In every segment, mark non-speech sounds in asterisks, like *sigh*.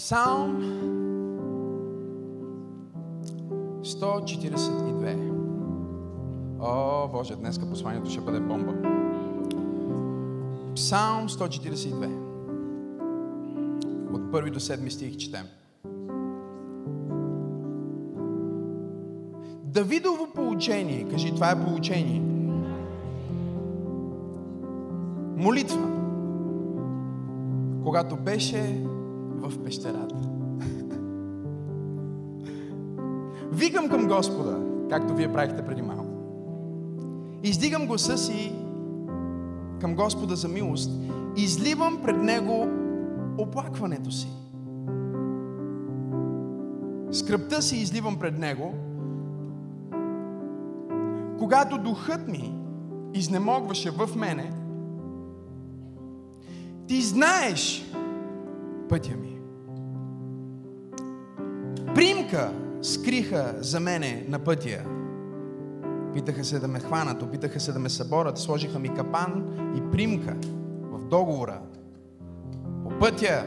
Псалм 142. О, Боже, днеска посланието ще бъде бомба. Псалм 142. От първи до седми стих четем. Давидово получение, кажи, това е получение. Молитва. Когато беше в пещерата. Викам към Господа, както вие правихте преди малко. Издигам гласа си към Господа за милост. Изливам пред Него оплакването си. Скръпта си изливам пред Него. Когато духът ми изнемогваше в мене, ти знаеш пътя ми. Примка скриха за мене на пътя. Питаха се да ме хванат, опитаха се да ме съборят, сложиха ми капан и примка в договора. По пътя,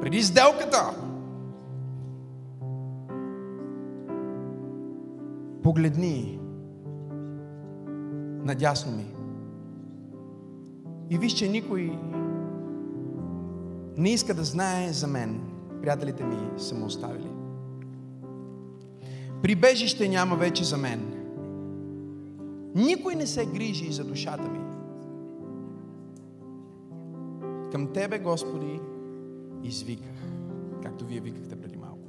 преди сделката. Погледни надясно ми. И виж, че никой не иска да знае за мен. Приятелите ми са му оставили. Прибежище няма вече за мен. Никой не се грижи за душата ми. Към Тебе, Господи, извиках, както Вие викахте преди малко.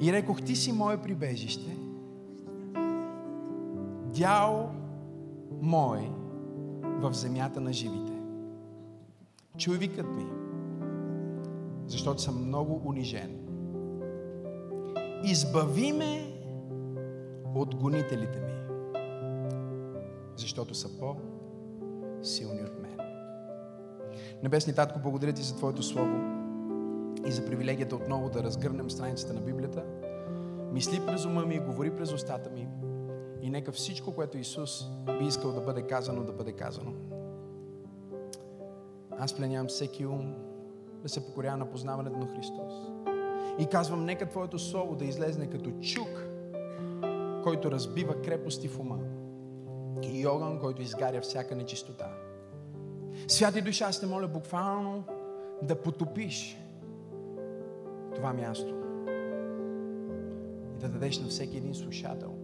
И рекох, Ти си мое прибежище, дял мой в земята на живите. Чуй викът ми, защото съм много унижен. Избави ме от гонителите ми, защото са по-силни от мен. Небесни Татко, благодаря Ти за Твоето Слово и за привилегията отново да разгърнем страницата на Библията. Мисли през ума ми, говори през устата ми и нека всичко, което Исус би искал да бъде казано, да бъде казано. Аз пленявам всеки ум да се покорява на познаването на Христос. И казвам, нека Твоето Слово да излезне като чук, който разбива крепости в ума и огън, който изгаря всяка нечистота. Святи душа, аз те моля буквално да потопиш това място и да дадеш на всеки един слушател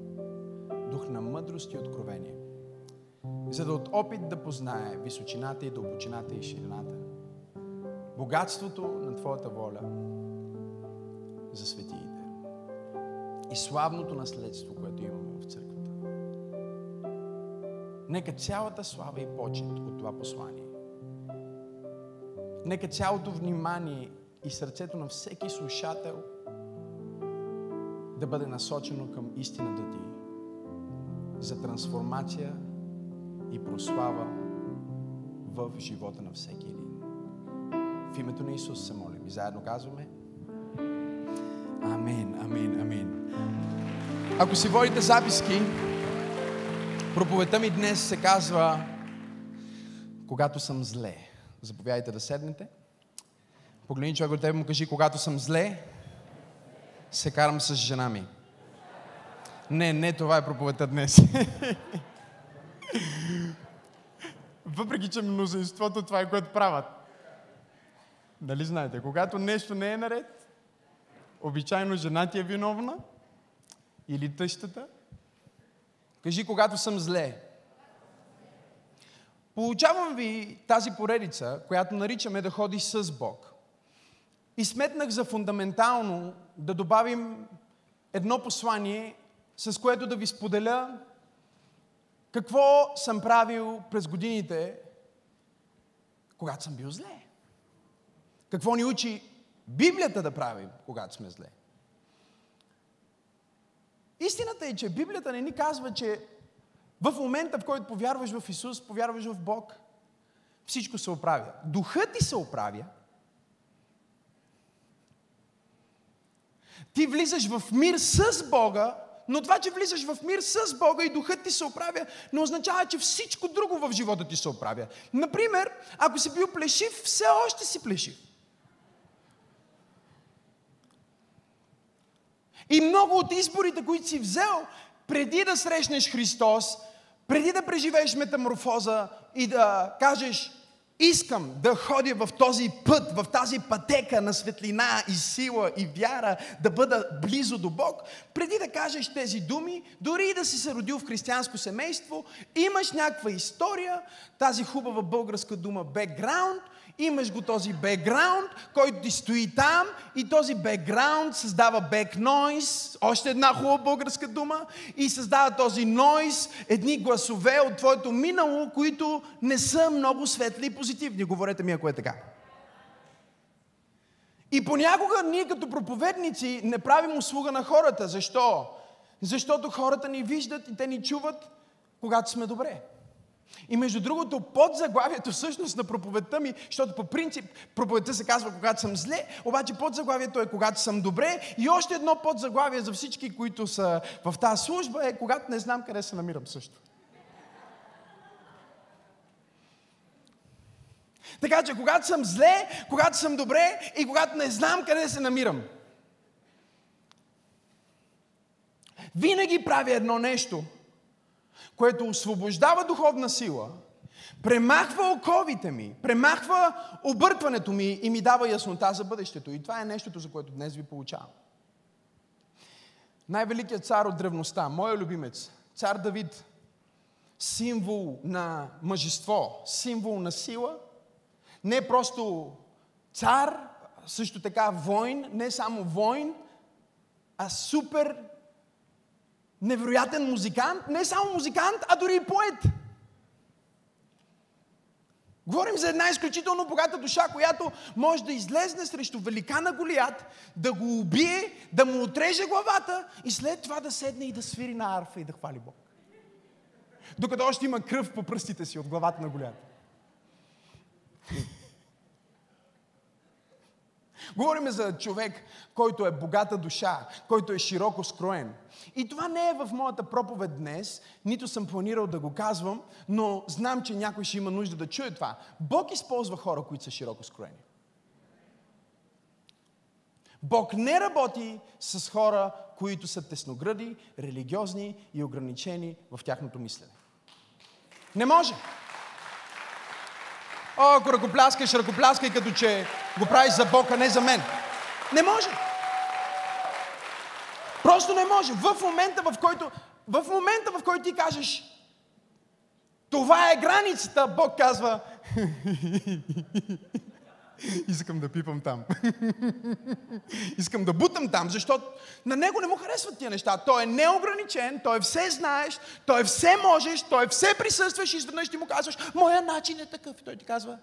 дух на мъдрост и откровение, за да от опит да познае височината и дълбочината и ширината, богатството на Твоята воля за светиите и славното наследство, което имаме в църквата. Нека цялата слава и почет от това послание, нека цялото внимание и сърцето на всеки слушател да бъде насочено към истината Ти за трансформация и прослава в живота на всеки един. В името на Исус се молим и заедно казваме Амин, амин, амин. Ако си водите записки, проповедта ми днес се казва Когато съм зле. Заповядайте да седнете. Погледни човек от тебе му кажи, когато съм зле, се карам с жена ми. Не, не това е проповедта днес. *laughs* Въпреки, че мнозинството това е което правят. Нали знаете, когато нещо не е наред, обичайно жена ти е виновна или тъщата. Кажи, когато съм зле. Получавам ви тази поредица, която наричаме да ходиш с Бог. И сметнах за фундаментално да добавим едно послание, с което да ви споделя какво съм правил през годините, когато съм бил зле. Какво ни учи Библията да правим, когато сме зле. Истината е, че Библията не ни казва, че в момента, в който повярваш в Исус, повярваш в Бог, всичко се оправя. Духът ти се оправя. Ти влизаш в мир с Бога, но това, че влизаш в мир с Бога и духът ти се оправя, не означава, че всичко друго в живота ти се оправя. Например, ако си бил плешив, все още си плешив. И много от изборите, които си взел, преди да срещнеш Христос, преди да преживееш метаморфоза и да кажеш, искам да ходя в този път, в тази пътека на светлина и сила и вяра, да бъда близо до Бог, преди да кажеш тези думи, дори и да си се родил в християнско семейство, имаш някаква история, тази хубава българска дума бекграунд, имаш го този бекграунд, който ти стои там и този бекграунд създава бек нойс, още една хубава българска дума, и създава този нойс, едни гласове от твоето минало, които не са много светли и позитивни. Говорете ми, ако е така. И понякога ние като проповедници не правим услуга на хората. Защо? Защото хората ни виждат и те ни чуват, когато сме добре. И между другото, под заглавието всъщност на проповедта ми, защото по принцип проповедта се казва когато съм зле, обаче под заглавието е когато съм добре и още едно под заглавие за всички, които са в тази служба е когато не знам къде се намирам също. Така че когато съм зле, когато съм добре и когато не знам къде се намирам. Винаги правя едно нещо – което освобождава духовна сила, премахва оковите ми, премахва объркването ми и ми дава яснота за бъдещето. И това е нещото, за което днес ви получавам. Най-великият цар от древността, моя любимец, цар Давид, символ на мъжество, символ на сила, не просто цар, също така войн, не само войн, а супер невероятен музикант, не само музикант, а дори и поет. Говорим за една изключително богата душа, която може да излезне срещу великана Голият, да го убие, да му отреже главата и след това да седне и да свири на арфа и да хвали Бог. Докато още има кръв по пръстите си от главата на Голият. Говорим за човек, който е богата душа, който е широко скроен. И това не е в моята проповед днес, нито съм планирал да го казвам, но знам, че някой ще има нужда да чуе това. Бог използва хора, които са широко скроени. Бог не работи с хора, които са тесногради, религиозни и ограничени в тяхното мислене. Не може. О, ако ръкопляскаш, ръкопляскай като че го правиш за Бог, а не за мен. Не може. Просто не може. В момента, в който, в момента, в който ти кажеш, това е границата, Бог казва, *laughs* искам да пипам там. *laughs* искам да бутам там, защото на него не му харесват тия неща. Той е неограничен, той е все знаеш, той е все можеш, той е все присъстваш и изведнъж ти му казваш, моя начин е такъв. И той ти казва,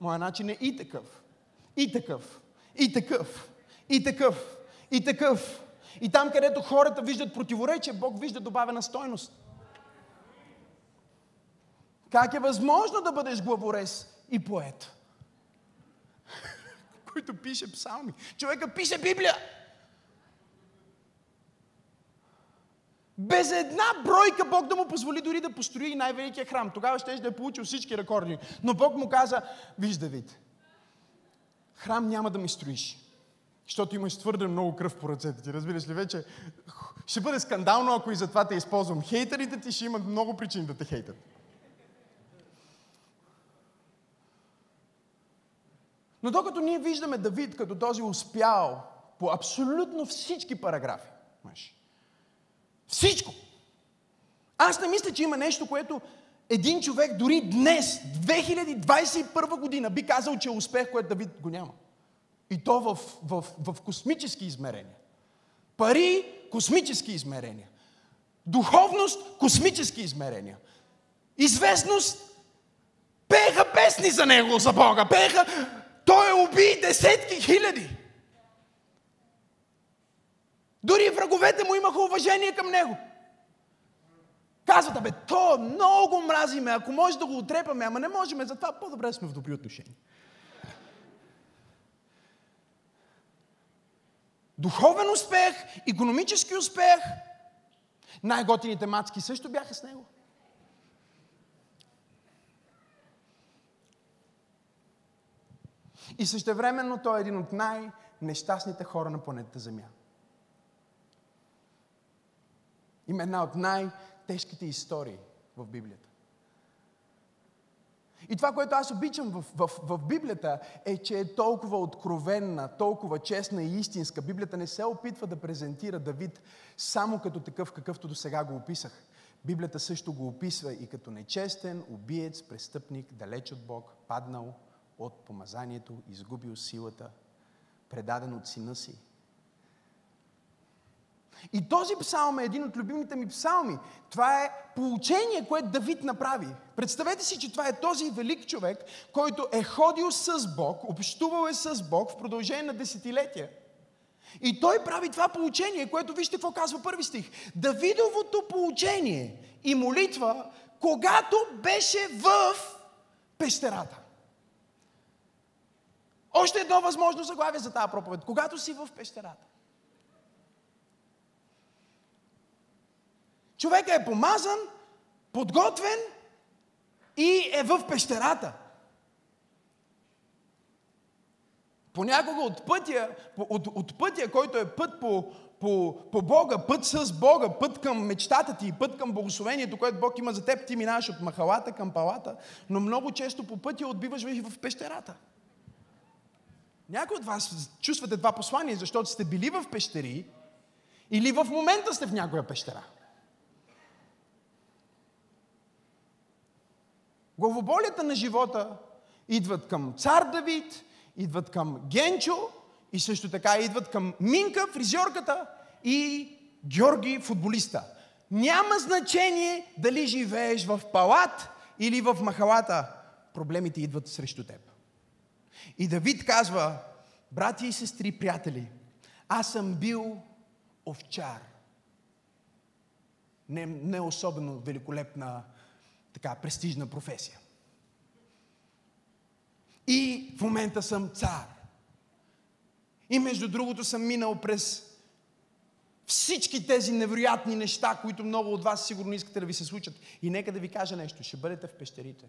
моя начин е и такъв, и такъв, и такъв, и такъв, и такъв. И там, където хората виждат противоречие, Бог вижда добавена стойност. Как е възможно да бъдеш главорез и поет? *laughs* Който пише псалми. Човека пише Библия. Без една бройка Бог да му позволи дори да построи най-великия храм. Тогава ще да е получил всички рекорди. Но Бог му каза, виж Давид, храм няма да ми строиш. Защото имаш твърде много кръв по ръцете ти. Разбираш ли вече? Ще бъде скандално, ако и за това те използвам. Хейтерите ти ще имат много причини да те хейтят. Но докато ние виждаме Давид като този успял по абсолютно всички параграфи, всичко. Аз не мисля, че има нещо, което един човек дори днес, 2021 година, би казал, че е успех, което Давид го няма. И то в, в, в космически измерения. Пари, космически измерения. Духовност, космически измерения. Известност, пеха песни за него, за Бога. Пеха, той е уби десетки хиляди. Дори враговете му имаха уважение към него. Казват, бе, то много мразиме, ако може да го отрепаме, ама не можем, затова по-добре сме в добри отношения. Духовен успех, економически успех, най-готините мацки също бяха с него. И същевременно той е един от най-нещастните хора на планетата Земя. Има една от най-тежките истории в Библията. И това, което аз обичам в, в, в Библията, е, че е толкова откровенна, толкова честна и истинска. Библията не се опитва да презентира Давид само като такъв, какъвто до сега го описах. Библията също го описва и като нечестен, убиец, престъпник, далеч от Бог, паднал от помазанието, изгубил силата, предаден от сина си, и този псалм е един от любимите ми псалми. Това е получение, което Давид направи. Представете си, че това е този велик човек, който е ходил с Бог, общувал е с Бог в продължение на десетилетия. И той прави това получение, което вижте какво казва първи стих. Давидовото получение и молитва, когато беше в пещерата. Още едно възможно заглавие за тази проповед. Когато си в пещерата. Човека е помазан, подготвен и е в пещерата. Понякога от пътя, от, от пътя, който е път по, по, по Бога, път с Бога, път към мечтата ти, път към благословението, което Бог има за теб, ти минаваш от махалата към палата, но много често по пътя отбиваш в пещерата. Някои от вас чувствате това послание, защото сте били в пещери или в момента сте в някоя пещера. Главоболията на живота идват към цар Давид, идват към Генчо и също така идват към Минка, фризьорката и Георги, футболиста. Няма значение дали живееш в палат или в махалата. Проблемите идват срещу теб. И Давид казва, брати и сестри, приятели, аз съм бил овчар. Не, не особено великолепна така престижна професия. И в момента съм цар. И между другото съм минал през всички тези невероятни неща, които много от вас сигурно искате да ви се случат. И нека да ви кажа нещо, ще бъдете в пещерите.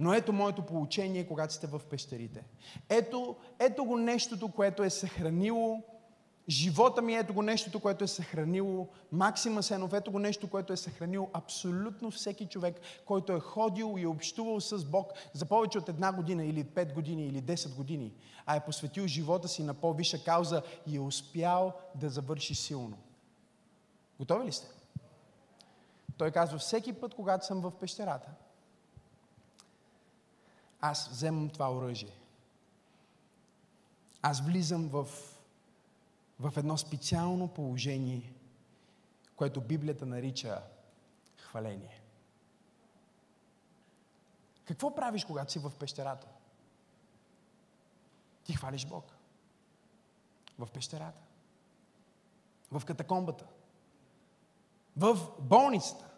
Но ето моето получение, когато сте в пещерите. Ето, ето го нещото, което е съхранило живота ми, ето го нещото, което е съхранило Максима Сенов, ето го нещо, което е съхранило абсолютно всеки човек, който е ходил и общувал с Бог за повече от една година или пет години или 10 години, а е посветил живота си на по-виша кауза и е успял да завърши силно. Готови ли сте? Той казва, всеки път, когато съм в пещерата, аз вземам това оръжие. Аз влизам в в едно специално положение, което Библията нарича хваление. Какво правиш, когато си в пещерата? Ти хвалиш Бог. В пещерата. В катакомбата. В болницата.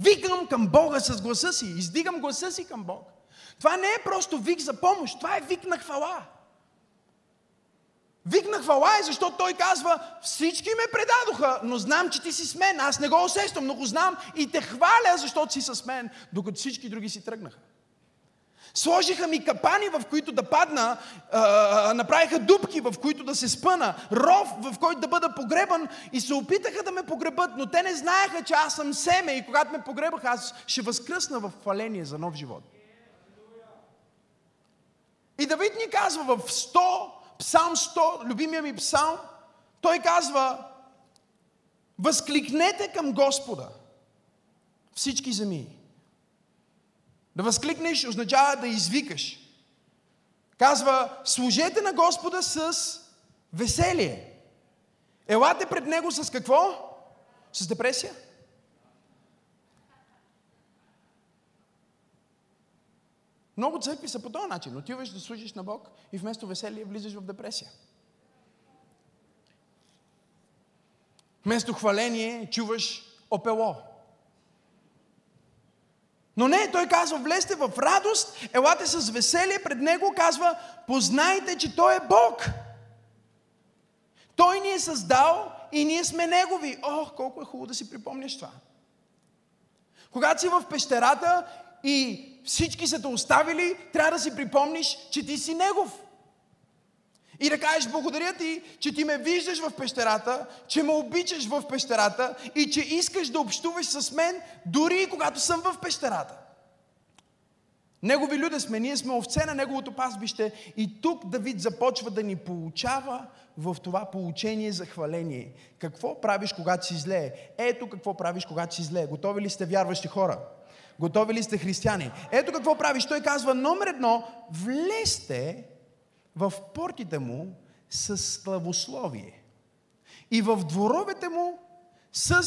Викам към Бога с гласа си. Издигам гласа си към Бог. Това не е просто вик за помощ. Това е вик на хвала. Викнах хвала, защото той казва, всички ме предадоха, но знам, че ти си с мен. Аз не го усещам, но го знам и те хваля, защото си с мен, докато всички други си тръгнаха. Сложиха ми капани, в които да падна, а, направиха дупки, в които да се спъна, ров, в който да бъда погребан и се опитаха да ме погребат, но те не знаеха, че аз съм семе и когато ме погребаха, аз ще възкръсна в хваление за нов живот. И Давид ни казва в 100 Псалм 100, любимия ми псалм, той казва, възкликнете към Господа всички земи. Да възкликнеш означава да извикаш. Казва, служете на Господа с веселие. Елате пред Него с какво? С депресия? Много църкви са по този начин. Отиваш да служиш на Бог и вместо веселие влизаш в депресия. Вместо хваление чуваш опело. Но не, той казва, влезте в радост, елате с веселие пред него, казва, познайте, че той е Бог. Той ни е създал и ние сме Негови. Ох, колко е хубаво да си припомняш това. Когато си в пещерата и всички са те оставили, трябва да си припомниш, че ти си Негов. И да кажеш, благодаря ти, че ти ме виждаш в пещерата, че ме обичаш в пещерата и че искаш да общуваш с мен, дори и когато съм в пещерата. Негови люди сме, ние сме овце на неговото пазбище и тук Давид започва да ни получава в това получение за хваление. Какво правиш, когато си зле? Ето какво правиш, когато си зле. Готови ли сте вярващи хора? Готови ли сте християни? Ето какво правиш. Той казва, номер едно, влезте в портите му с славословие и в дворовете му с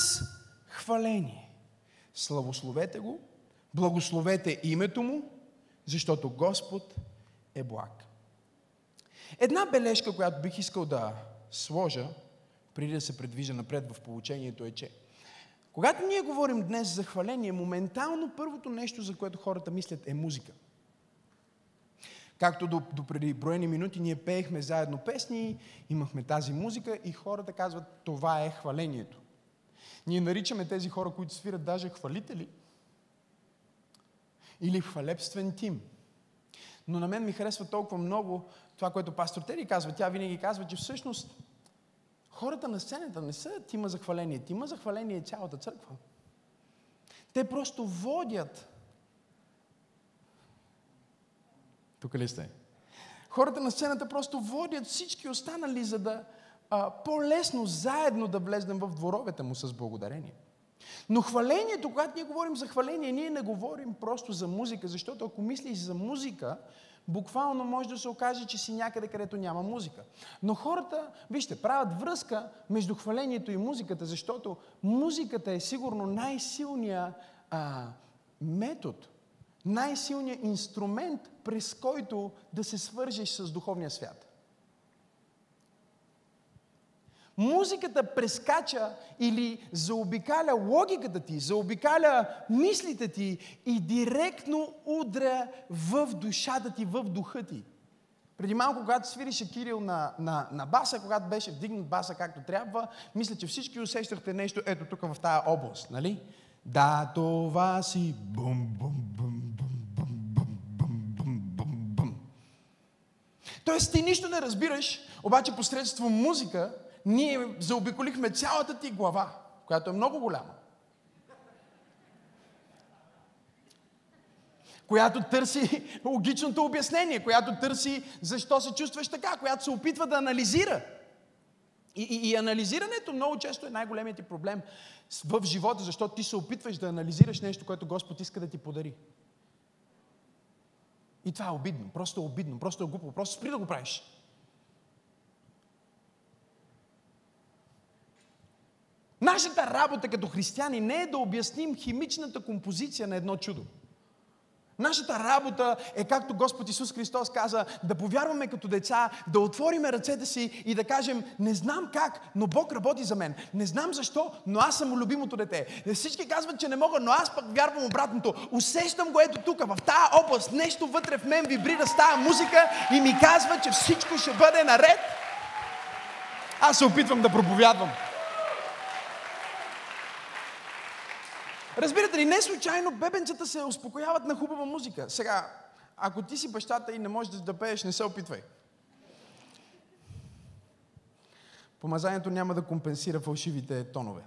хваление. Славословете го, благословете името му, защото Господ е благ. Една бележка, която бих искал да сложа, преди да се предвижа напред в получението е, че когато ние говорим днес за хваление, моментално първото нещо, за което хората мислят, е музика. Както до, до преди броени минути ние пеехме заедно песни, имахме тази музика и хората казват, това е хвалението. Ние наричаме тези хора, които свират даже хвалители или хвалебствен тим. Но на мен ми харесва толкова много това, което пастор Тери казва. Тя винаги казва, че всъщност хората на сцената не са тима за хваление. Тима за хваление е цялата църква. Те просто водят. Тук ли сте? Хората на сцената просто водят всички останали, за да а, по-лесно заедно да влезнем в дворовете му с благодарение. Но хвалението, когато ние говорим за хваление, ние не говорим просто за музика, защото ако мислиш за музика, буквално може да се окаже, че си някъде, където няма музика. Но хората, вижте, правят връзка между хвалението и музиката, защото музиката е сигурно най-силният метод, най-силният инструмент, през който да се свържеш с духовния свят. Музиката прескача или заобикаля логиката ти, заобикаля мислите ти и директно удря в душата ти, в духа ти. Преди малко, когато свирише Кирил на, на, на баса, когато беше вдигнат баса както трябва, мисля, че всички усещахте нещо ето тук в тази област, нали? Да, това си бум, бум, бум, Тоест ти нищо не разбираш, обаче посредством музика ние заобиколихме цялата ти глава, която е много голяма. която търси логичното обяснение, която търси защо се чувстваш така, която се опитва да анализира. И, и, и анализирането много често е най-големият ти проблем в живота, защото ти се опитваш да анализираш нещо, което Господ иска да ти подари. И това е обидно, просто е обидно, просто е глупо, просто спри да го правиш. Нашата работа като християни не е да обясним химичната композиция на едно чудо. Нашата работа е, както Господ Исус Христос каза, да повярваме като деца, да отвориме ръцете си и да кажем, не знам как, но Бог работи за мен. Не знам защо, но аз съм любимото дете. Всички казват, че не мога, но аз пък вярвам обратното. Усещам го ето тук, в тази област. Нещо вътре в мен вибрира с тази музика и ми казва, че всичко ще бъде наред. Аз се опитвам да проповядвам. Разбирате ли, не случайно бебенцата се успокояват на хубава музика. Сега, ако ти си бащата и не можеш да пееш, не се опитвай. Помазанието няма да компенсира фалшивите тонове.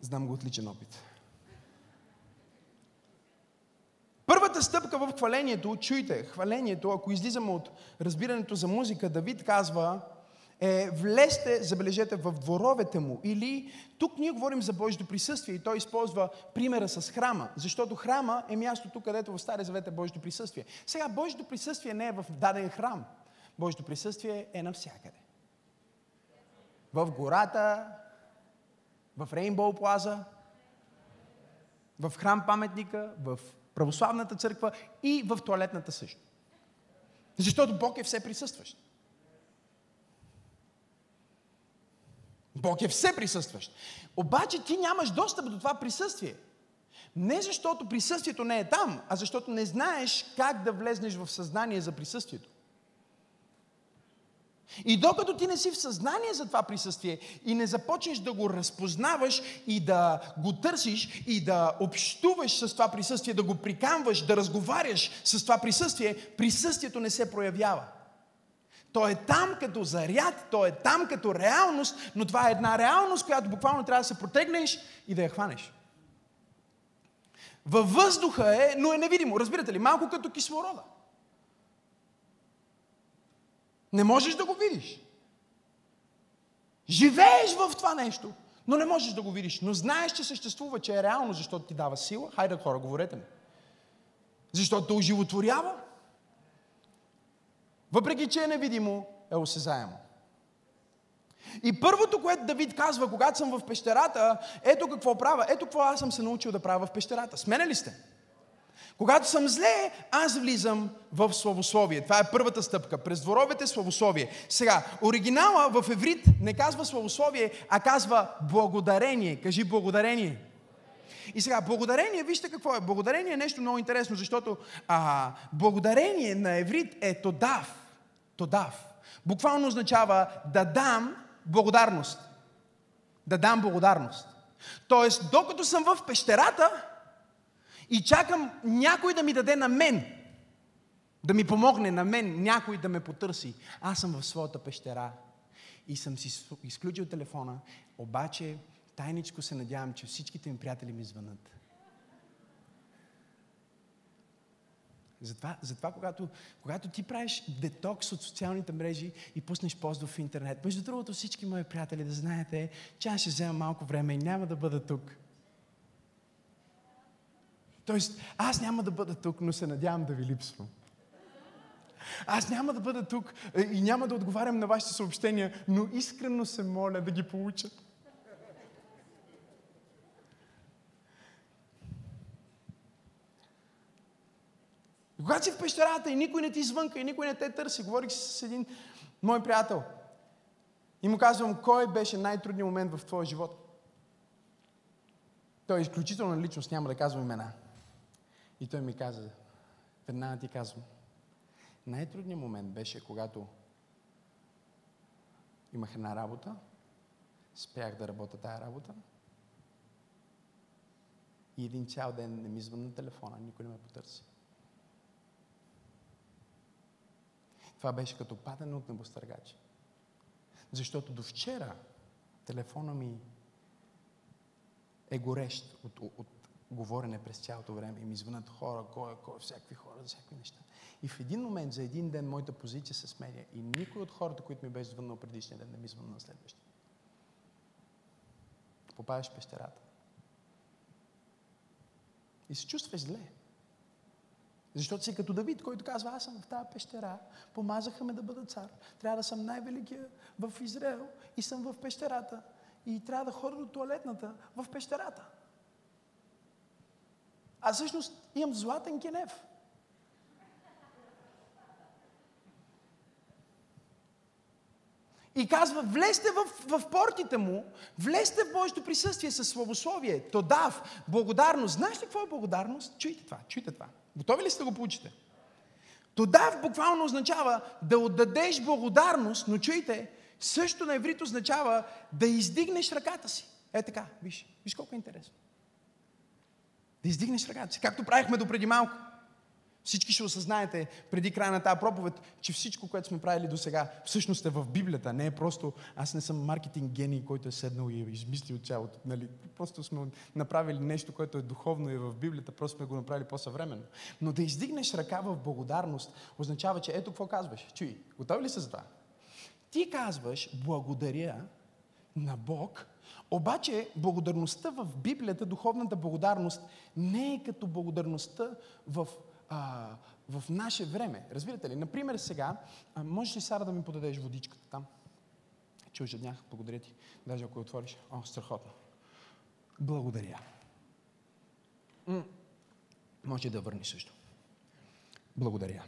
Знам го отличен опит. Първата стъпка в хвалението, чуйте, хвалението, ако излизаме от разбирането за музика, Давид казва, е влезте, забележете, в дворовете му. Или тук ние говорим за Божието присъствие и той използва примера с храма, защото храма е мястото, където в Стария Завет е Божието присъствие. Сега, Божието присъствие не е в даден храм. Божието присъствие е навсякъде. В гората, в Рейнбоу Плаза, в храм паметника, в православната църква и в туалетната също. Защото Бог е все присъстващ. Бог е все присъстващ. Обаче ти нямаш достъп до това присъствие. Не защото присъствието не е там, а защото не знаеш как да влезнеш в съзнание за присъствието. И докато ти не си в съзнание за това присъствие и не започнеш да го разпознаваш и да го търсиш и да общуваш с това присъствие, да го приканваш, да разговаряш с това присъствие, присъствието не се проявява. То е там като заряд, то е там като реалност, но това е една реалност, която буквално трябва да се протегнеш и да я хванеш. Във въздуха е, но е невидимо. Разбирате ли? Малко като кислорода. Не можеш да го видиш. Живееш в това нещо, но не можеш да го видиш. Но знаеш, че съществува, че е реално, защото ти дава сила. Хайде, хора, говорете ми. Защото те оживотворява. Въпреки, че е невидимо, е осезаемо. И първото, което Давид казва, когато съм в пещерата, ето какво правя, ето какво аз съм се научил да правя в пещерата. Смене ли сте? Когато съм зле, аз влизам в славословие. Това е първата стъпка. През дворовете славословие. Сега, оригинала в еврит не казва славословие, а казва благодарение. Кажи благодарение. И сега, благодарение, вижте какво е. Благодарение е нещо много интересно, защото а, благодарение на еврит е тодав. Тодав. Буквално означава да дам благодарност. Да дам благодарност. Тоест, докато съм в пещерата, и чакам някой да ми даде на мен, да ми помогне на мен, някой да ме потърси. Аз съм в своята пещера и съм си изключил телефона, обаче тайничко се надявам, че всичките ми приятели ми звънат. Затова, затова когато, когато ти правиш детокс от социалните мрежи и пуснеш пост в интернет, между другото всички мои приятели да знаете, че аз ще взема малко време и няма да бъда тук. Тоест, аз няма да бъда тук, но се надявам да ви липсвам. Аз няма да бъда тук е, и няма да отговарям на вашите съобщения, но искрено се моля да ги получа. И когато си в пещерата и никой не ти звънка и никой не те търси, говорих с един мой приятел и му казвам, кой беше най-трудният момент в твоя живот? Той е изключителна личност, няма да казвам имена. И той ми каза, веднага ти казвам, най-трудният момент беше, когато имах една работа, спях да работя тая работа и един цял ден не ми звън на телефона, никой не ме потърси. Това беше като падане от небостъргачи. Защото до вчера телефона ми е горещ от, от говорене през цялото време и ми звънат хора, кой е кой, всякакви хора, всякакви неща. И в един момент, за един ден, моята позиция се сменя и никой от хората, които ми беше звъннал предишния ден, не ми звънна на следващия. Попадаш в пещерата. И се чувстваш зле. Защото си като Давид, който казва, аз съм в тази пещера, помазаха ме да бъда цар, трябва да съм най-великия в Израел и съм в пещерата и трябва да ходя до туалетната в пещерата. А всъщност имам златен кенев. И казва, влезте в, в портите му, влезте в Божието присъствие със славословие, тодав, благодарност. Знаеш ли какво е благодарност? Чуйте това, чуйте това. Готови ли сте да го получите? Тодав буквално означава да отдадеш благодарност, но чуйте, също на еврит означава да издигнеш ръката си. Е така, виж, виж колко е интересно. Да издигнеш ръката си, както правихме до преди малко. Всички ще осъзнаете преди края на тази проповед, че всичко, което сме правили до сега, всъщност е в Библията. Не е просто, аз не съм маркетинг гений, който е седнал и е измислил цялото. Нали? Просто сме направили нещо, което е духовно и е в Библията, просто сме го направили по-съвременно. Но да издигнеш ръка в благодарност, означава, че ето какво казваш. Чуй, готови ли се за това? Ти казваш, благодаря на Бог, обаче благодарността в Библията, духовната благодарност, не е като благодарността в, а, в наше време. Разбирате ли? Например, сега, а, можеш ли, Сара, да ми подадеш водичката там? Че ожеднях, благодаря ти. Даже ако я отвориш. О, страхотно. Благодаря. М- може да върнеш също. Благодаря.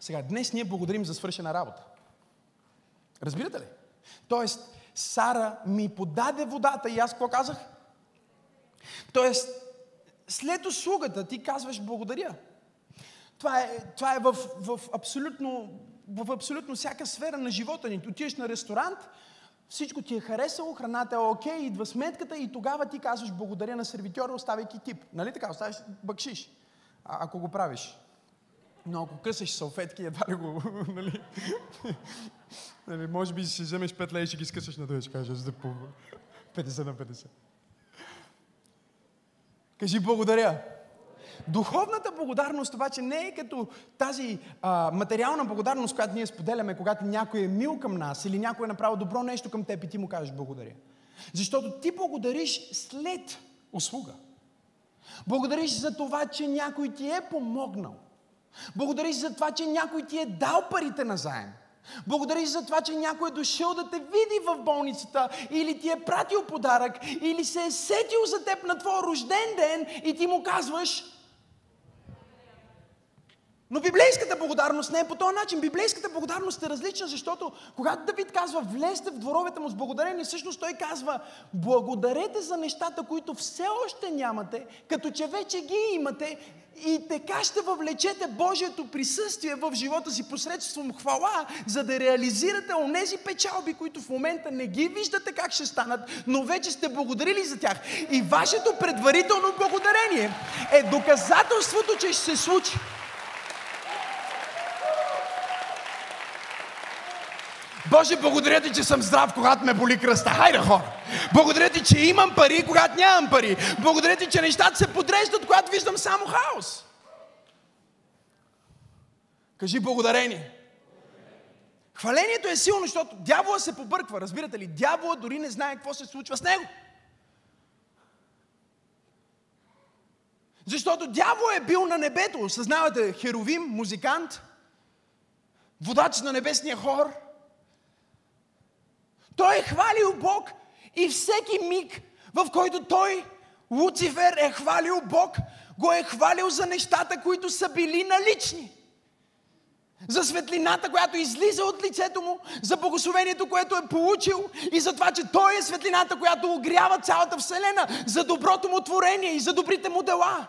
Сега, днес ние благодарим за свършена работа. Разбирате ли? Тоест, Сара ми подаде водата и аз какво казах? Тоест, след услугата ти казваш благодаря. Това е, това е в, в абсолютно в абсолютно всяка сфера на живота ни. Отиваш на ресторант, всичко ти е харесало, храната е окей, идва сметката и тогава ти казваш благодаря на сервитьора, оставяйки тип. Нали така? Оставяш бъкшиш, а, ако го правиш. Но ако късаш салфетки, едва ли го, *laughs* нали? *laughs* нали може би си вземеш 5 лея и ще ги скъсаш на кажа, за да по 50 на 50. Кажи благодаря. Духовната благодарност обаче не е като тази а, материална благодарност, която ние споделяме, когато някой е мил към нас или някой е направил добро нещо към теб и ти му кажеш благодаря. Защото ти благодариш след услуга. Благодариш за това, че някой ти е помогнал. Благодариш за това, че някой ти е дал парите на заем. Благодариш за това, че някой е дошъл да те види в болницата или ти е пратил подарък или се е сетил за теб на твой рожден ден и ти му казваш но библейската благодарност не е по този начин. Библейската благодарност е различна, защото когато Давид казва, влезте в дворовете му с благодарение, всъщност той казва, благодарете за нещата, които все още нямате, като че вече ги имате и така ще въвлечете Божието присъствие в живота си посредством хвала, за да реализирате онези печалби, които в момента не ги виждате как ще станат, но вече сте благодарили за тях. И вашето предварително благодарение е доказателството, че ще се случи. Боже, благодаря ти, че съм здрав, когато ме боли кръста. Хайде, хора! Благодаря ти, че имам пари, когато нямам пари. Благодаря ти, че нещата се подреждат, когато виждам само хаос. Кажи благодарение. Хвалението е силно, защото дявола се побърква. Разбирате ли? Дявола дори не знае какво се случва с него. Защото дявол е бил на небето. Осъзнавате, херовим, музикант, водач на небесния хор – той е хвалил Бог и всеки миг, в който той, Луцифер, е хвалил Бог, го е хвалил за нещата, които са били налични. За светлината, която излиза от лицето му, за благословението, което е получил и за това, че той е светлината, която огрява цялата Вселена, за доброто му творение и за добрите му дела.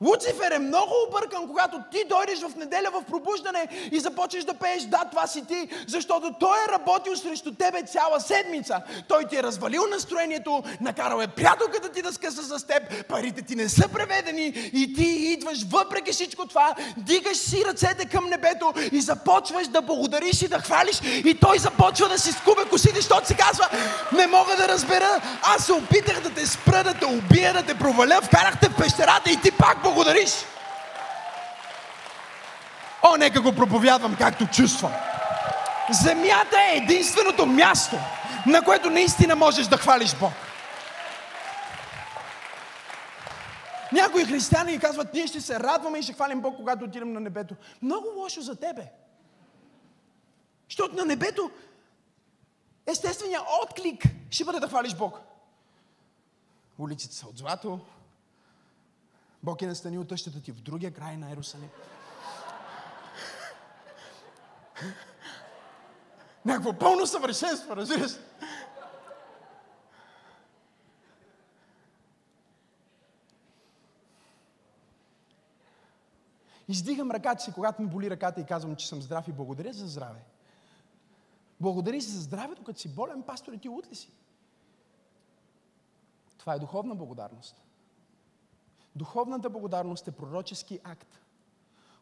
Луцифер е много объркан, когато ти дойдеш в неделя в пробуждане и започнеш да пееш, да, това си ти, защото той е работил срещу тебе цяла седмица. Той ти е развалил настроението, накарал е приятелката ти да скъса с теб, парите ти не са преведени и ти идваш въпреки всичко това, дигаш си ръцете към небето и започваш да благодариш и да хвалиш и той започва да си скубе косите, защото си казва, не мога да разбера, аз се опитах да те спра, да те убия, да те проваля, вкарахте в пещерата и ти пак благодариш. О, нека го проповядвам както чувствам. Земята е единственото място, на което наистина можеш да хвалиш Бог. Някои християни казват, ние ще се радваме и ще хвалим Бог, когато отидем на небето. Много лошо за тебе. Защото на небето естественият отклик ще бъде да хвалиш Бог. Улиците са от злато, Бог е настанил тъщата ти в другия край на Ерусалим. Някакво пълно съвършенство, разбираш? Издигам ръката си, когато ми боли ръката и казвам, че съм здрав и благодаря за здраве. Благодаря за здравето, като си болен, пастор, и ти лут ли си? Това е духовна благодарност. Духовната благодарност е пророчески акт,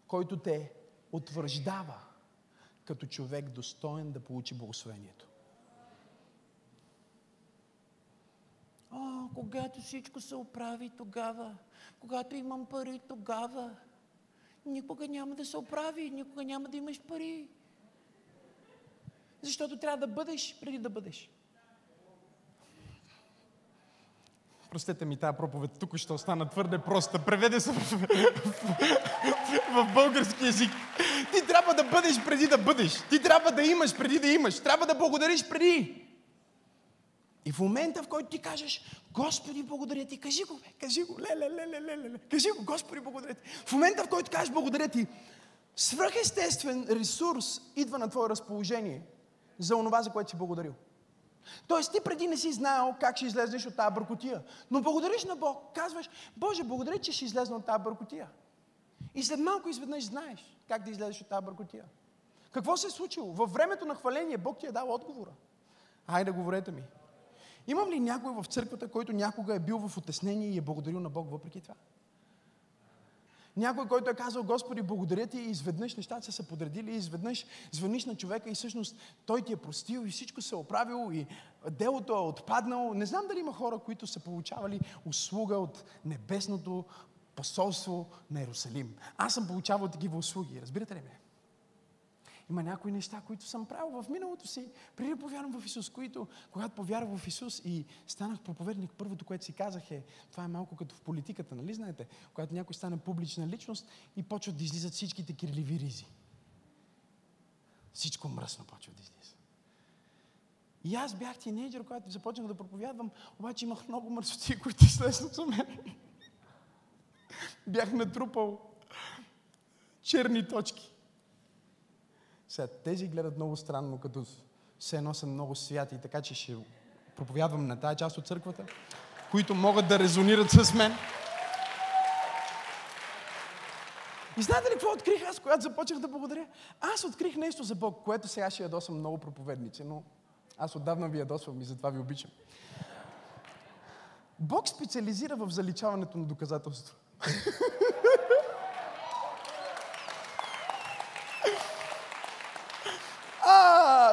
който те утвърждава като човек достоен да получи благословението. О, когато всичко се оправи тогава, когато имам пари тогава, никога няма да се оправи, никога няма да имаш пари. Защото трябва да бъдеш преди да бъдеш. Простете ми, тази проповед тук ще остана твърде проста. Преведе се в, в, в, български язик. Ти трябва да бъдеш преди да бъдеш. Ти трябва да имаш преди да имаш. Трябва да благодариш преди. И в момента, в който ти кажеш, Господи, благодаря ти, кажи го, бе, кажи го, ле, ле, ле, ле, ле, ле, кажи го, Господи, благодаря ти. В момента, в който кажеш благодаря ти, свръхестествен ресурс идва на твое разположение за онова, за което си благодарил. Тоест ти преди не си знаел как ще излезеш от тази бъркотия. Но благодариш на Бог. Казваш, Боже, благодаря, че ще излезна от тази бъркотия. И след малко изведнъж знаеш как да излезеш от тази бъркотия. Какво се е случило? Във времето на хваление Бог ти е дал отговора. Айде, говорете ми. Имам ли някой в църквата, който някога е бил в отеснение и е благодарил на Бог въпреки това? Някой, който е казал, Господи, благодаря ти и изведнъж нещата са се подредили, и изведнъж звъниш на човека и всъщност той ти е простил и всичко се е оправило и делото е отпаднало. Не знам дали има хора, които са получавали услуга от небесното посолство на Иерусалим. Аз съм получавал такива услуги, разбирате ли ме? Има някои неща, които съм правил в миналото си, преди да повярвам в Исус, които, когато повярвах в Исус и станах проповедник, първото, което си казах е, това е малко като в политиката, нали знаете? Когато някой стане публична личност и почват да излизат всичките кирливи ризи. Всичко мръсно почва да излиза. И аз бях тинейджър, когато започнах да проповядвам, обаче имах много мърсоти, които излезнат за мен. бях натрупал черни точки. Сега, тези гледат много странно, като все едно са много святи, така че ще проповядвам на тази част от църквата, които могат да резонират с мен. И знаете ли какво открих аз, когато започнах да благодаря? Аз открих нещо за Бог, което сега ще ядосам много проповедници, но аз отдавна ви ядосвам и затова ви обичам. Бог специализира в заличаването на доказателства.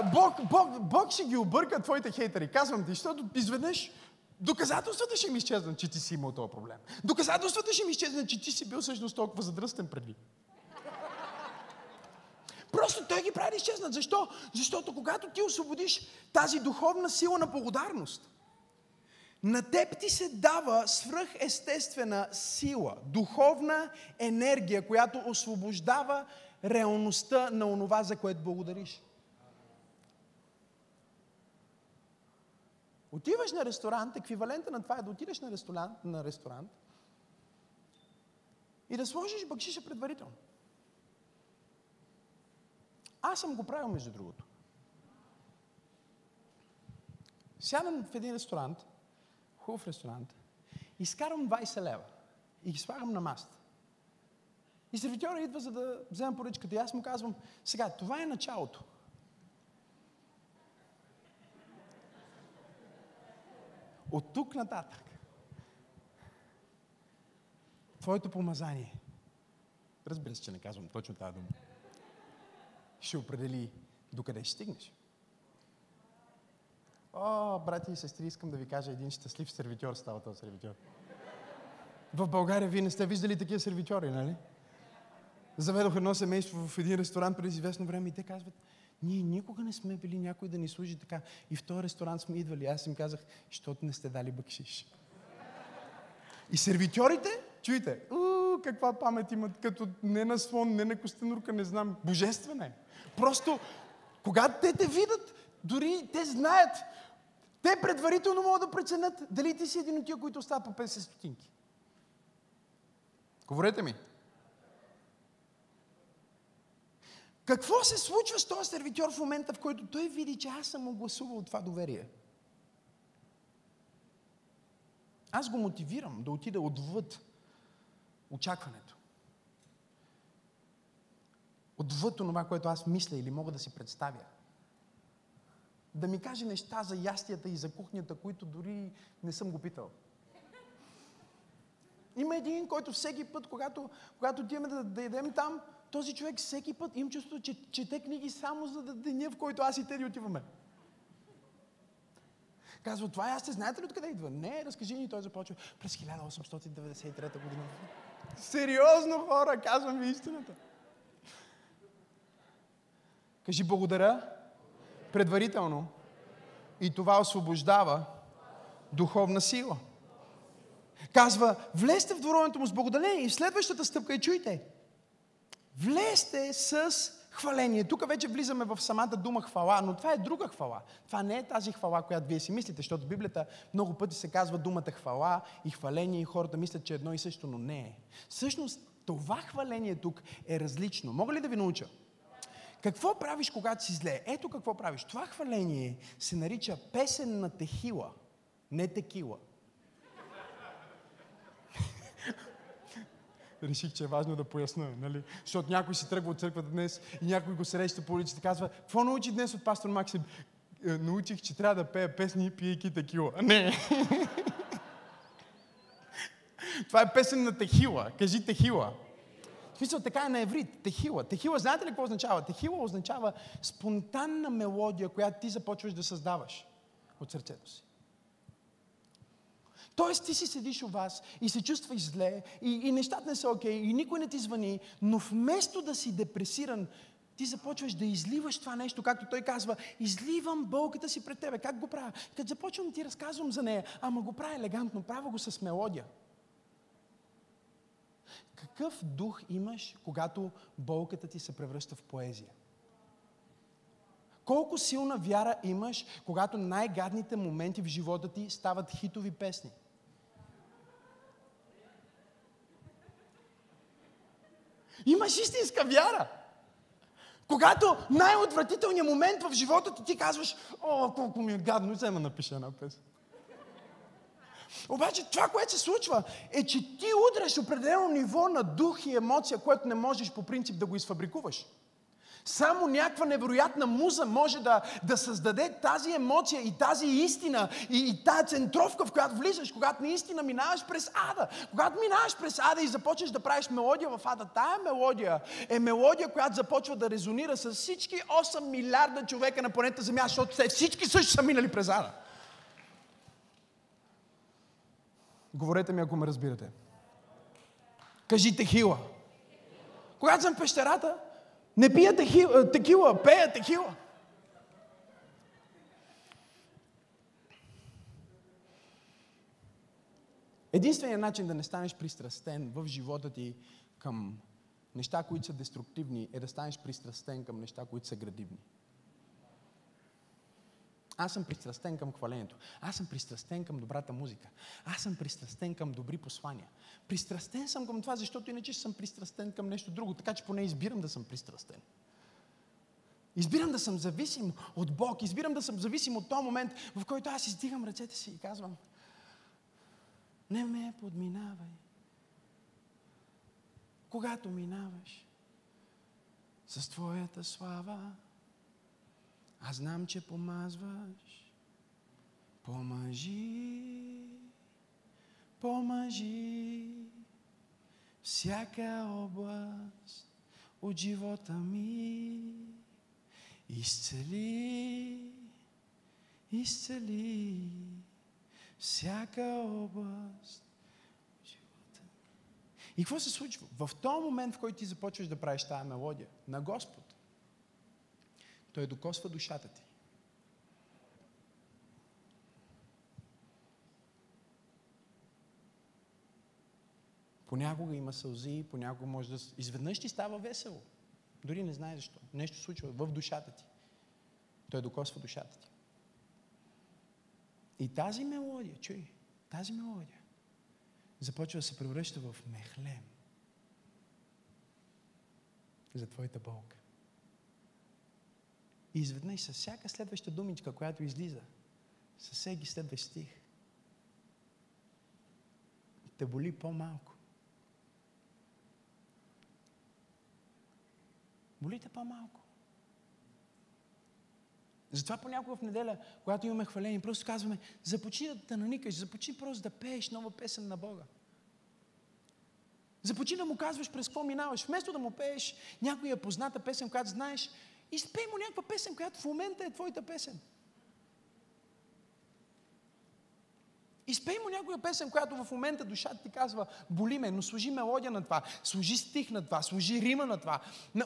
Бог, Бог, Бог ще ги обърка твоите хейтери. Казвам ти, защото изведнъж доказателствата ще ми изчезнат, че ти си имал този проблем. Доказателствата ще ми изчезнат, че ти си бил всъщност толкова задръстен преди. Просто той ги прави да изчезнат. Защо? Защото когато ти освободиш тази духовна сила на благодарност, на теб ти се дава свръхестествена сила, духовна енергия, която освобождава реалността на онова, за което благодариш. Отиваш на ресторант, еквивалента на това е да отидеш на ресторант, на ресторант и да сложиш бакшиша предварително. Аз съм го правил, между другото. Сядам в един ресторант, хубав ресторант, изкарам 20 лева и ги слагам на маста. И сервитьора идва, за да взема поръчката. И аз му казвам, сега, това е началото. От тук нататък. Твоето помазание, разбира се, че не казвам точно тази дума, ще определи докъде ще стигнеш. О, брати и сестри, искам да ви кажа, един щастлив сервитьор става този сервитьор. В България вие не сте виждали такива сервитьори, нали? Заведох едно семейство в един ресторант преди известно време и те казват, ние никога не сме били някой да ни служи така. И в този ресторант сме идвали. Аз им казах, защото не сте дали бъкшиш. И сервитьорите, чуйте, у, каква памет имат, като не на слон, не на костенурка, не знам. Божествена е. Просто, когато те те видят, дори те знаят, те предварително могат да преценят дали ти си един от тия, които остават по 50 стотинки. Говорете ми. Какво се случва с този сервитьор в момента, в който той види, че аз съм огласувал това доверие? Аз го мотивирам да отида отвъд очакването. Отвъд това, което аз мисля или мога да си представя. Да ми каже неща за ястията и за кухнята, които дори не съм го питал. Има един, който всеки път, когато, когато отиваме да, да ядем там, този човек всеки път им чувство, че чете книги само за деня, в който аз и Теди отиваме. Казва, това е, аз те знаете ли откъде идва? Не, разкажи ни, той започва през 1893 година. Сериозно хора, казвам ви истината. Кажи благодаря предварително. И това освобождава духовна сила. Казва, влезте в дворовето му с благодарение и следващата стъпка и чуйте. Влезте с хваление. Тук вече влизаме в самата дума хвала, но това е друга хвала. Това не е тази хвала, която вие си мислите, защото в Библията много пъти се казва думата хвала и хваление и хората мислят, че едно и също, но не е. Всъщност, това хваление тук е различно. Мога ли да ви науча? Какво правиш, когато си зле? Ето какво правиш. Това хваление се нарича песен на техила, не текила. Реших, че е важно да поясна, нали? Защото някой си тръгва от църквата днес и някой го среща по улицата и казва, какво научи днес от пастор Максим? Е, научих, че трябва да пея песни, пиейки такива. Не. *laughs* Това е песен на Техила. Кажи Техила. В смисъл така е на еврит. Техила. Техила, знаете ли какво означава? Техила означава спонтанна мелодия, която ти започваш да създаваш от сърцето си. Тоест ти си седиш у вас и се чувстваш зле и, и нещата не са окей okay, и никой не ти звъни, но вместо да си депресиран, ти започваш да изливаш това нещо, както той казва, изливам болката си пред тебе. Как го правя? Като започвам да ти разказвам за нея, ама го правя елегантно, правя го с мелодия. Какъв дух имаш, когато болката ти се превръща в поезия? Колко силна вяра имаш, когато най-гадните моменти в живота ти стават хитови песни? Имаш истинска вяра. Когато най-отвратителният момент в живота ти, ти казваш, о, колко ми е гадно, взема напиша една песен. Обаче това, което се случва, е, че ти удряш определено ниво на дух и емоция, което не можеш по принцип да го изфабрикуваш. Само някаква невероятна муза може да, да създаде тази емоция и тази истина и, и тази центровка, в която влизаш, когато наистина минаваш през ада. Когато минаваш през ада и започнеш да правиш мелодия в ада, тая мелодия е мелодия, която започва да резонира с всички 8 милиарда човека на планета Земя, защото всички също са минали през ада. Говорете ми, ако ме разбирате. Кажите хила. Когато съм в пещерата, не пия текила, текила пея текила. Единственият начин да не станеш пристрастен в живота ти към неща, които са деструктивни, е да станеш пристрастен към неща, които са градивни. Аз съм пристрастен към хвалението. Аз съм пристрастен към добрата музика. Аз съм пристрастен към добри послания. Пристрастен съм към това, защото иначе съм пристрастен към нещо друго. Така че поне избирам да съм пристрастен. Избирам да съм зависим от Бог. Избирам да съм зависим от този момент, в който аз издигам ръцете си и казвам не ме подминавай. Когато минаваш с Твоята слава, аз знам, че помазваш. Помажи, помажи всяка област от живота ми. Изцели, изцели всяка област от живота ми. И какво се случва? В този момент, в който ти започваш да правиш тази мелодия на Господ, той докосва душата ти. Понякога има сълзи, понякога може да... Изведнъж ти става весело. Дори не знаеш защо. Нещо случва в душата ти. Той докосва душата ти. И тази мелодия, чуй, тази мелодия започва да се превръща в мехлем за твоята болка. И изведнъж с всяка следваща думичка, която излиза, със всеки следващ стих, те боли по-малко. Болите по-малко. Затова понякога в неделя, когато имаме хваление, просто казваме, започни да те наникаш, започни просто да пееш нова песен на Бога. Започни да му казваш през какво минаваш. Вместо да му пееш някоя позната песен, която знаеш, Изпей му някаква песен, която в момента е твоята песен. Изпей му някоя песен, която в момента душата ти казва, боли ме, но служи мелодия на това, служи стих на това, служи рима на това.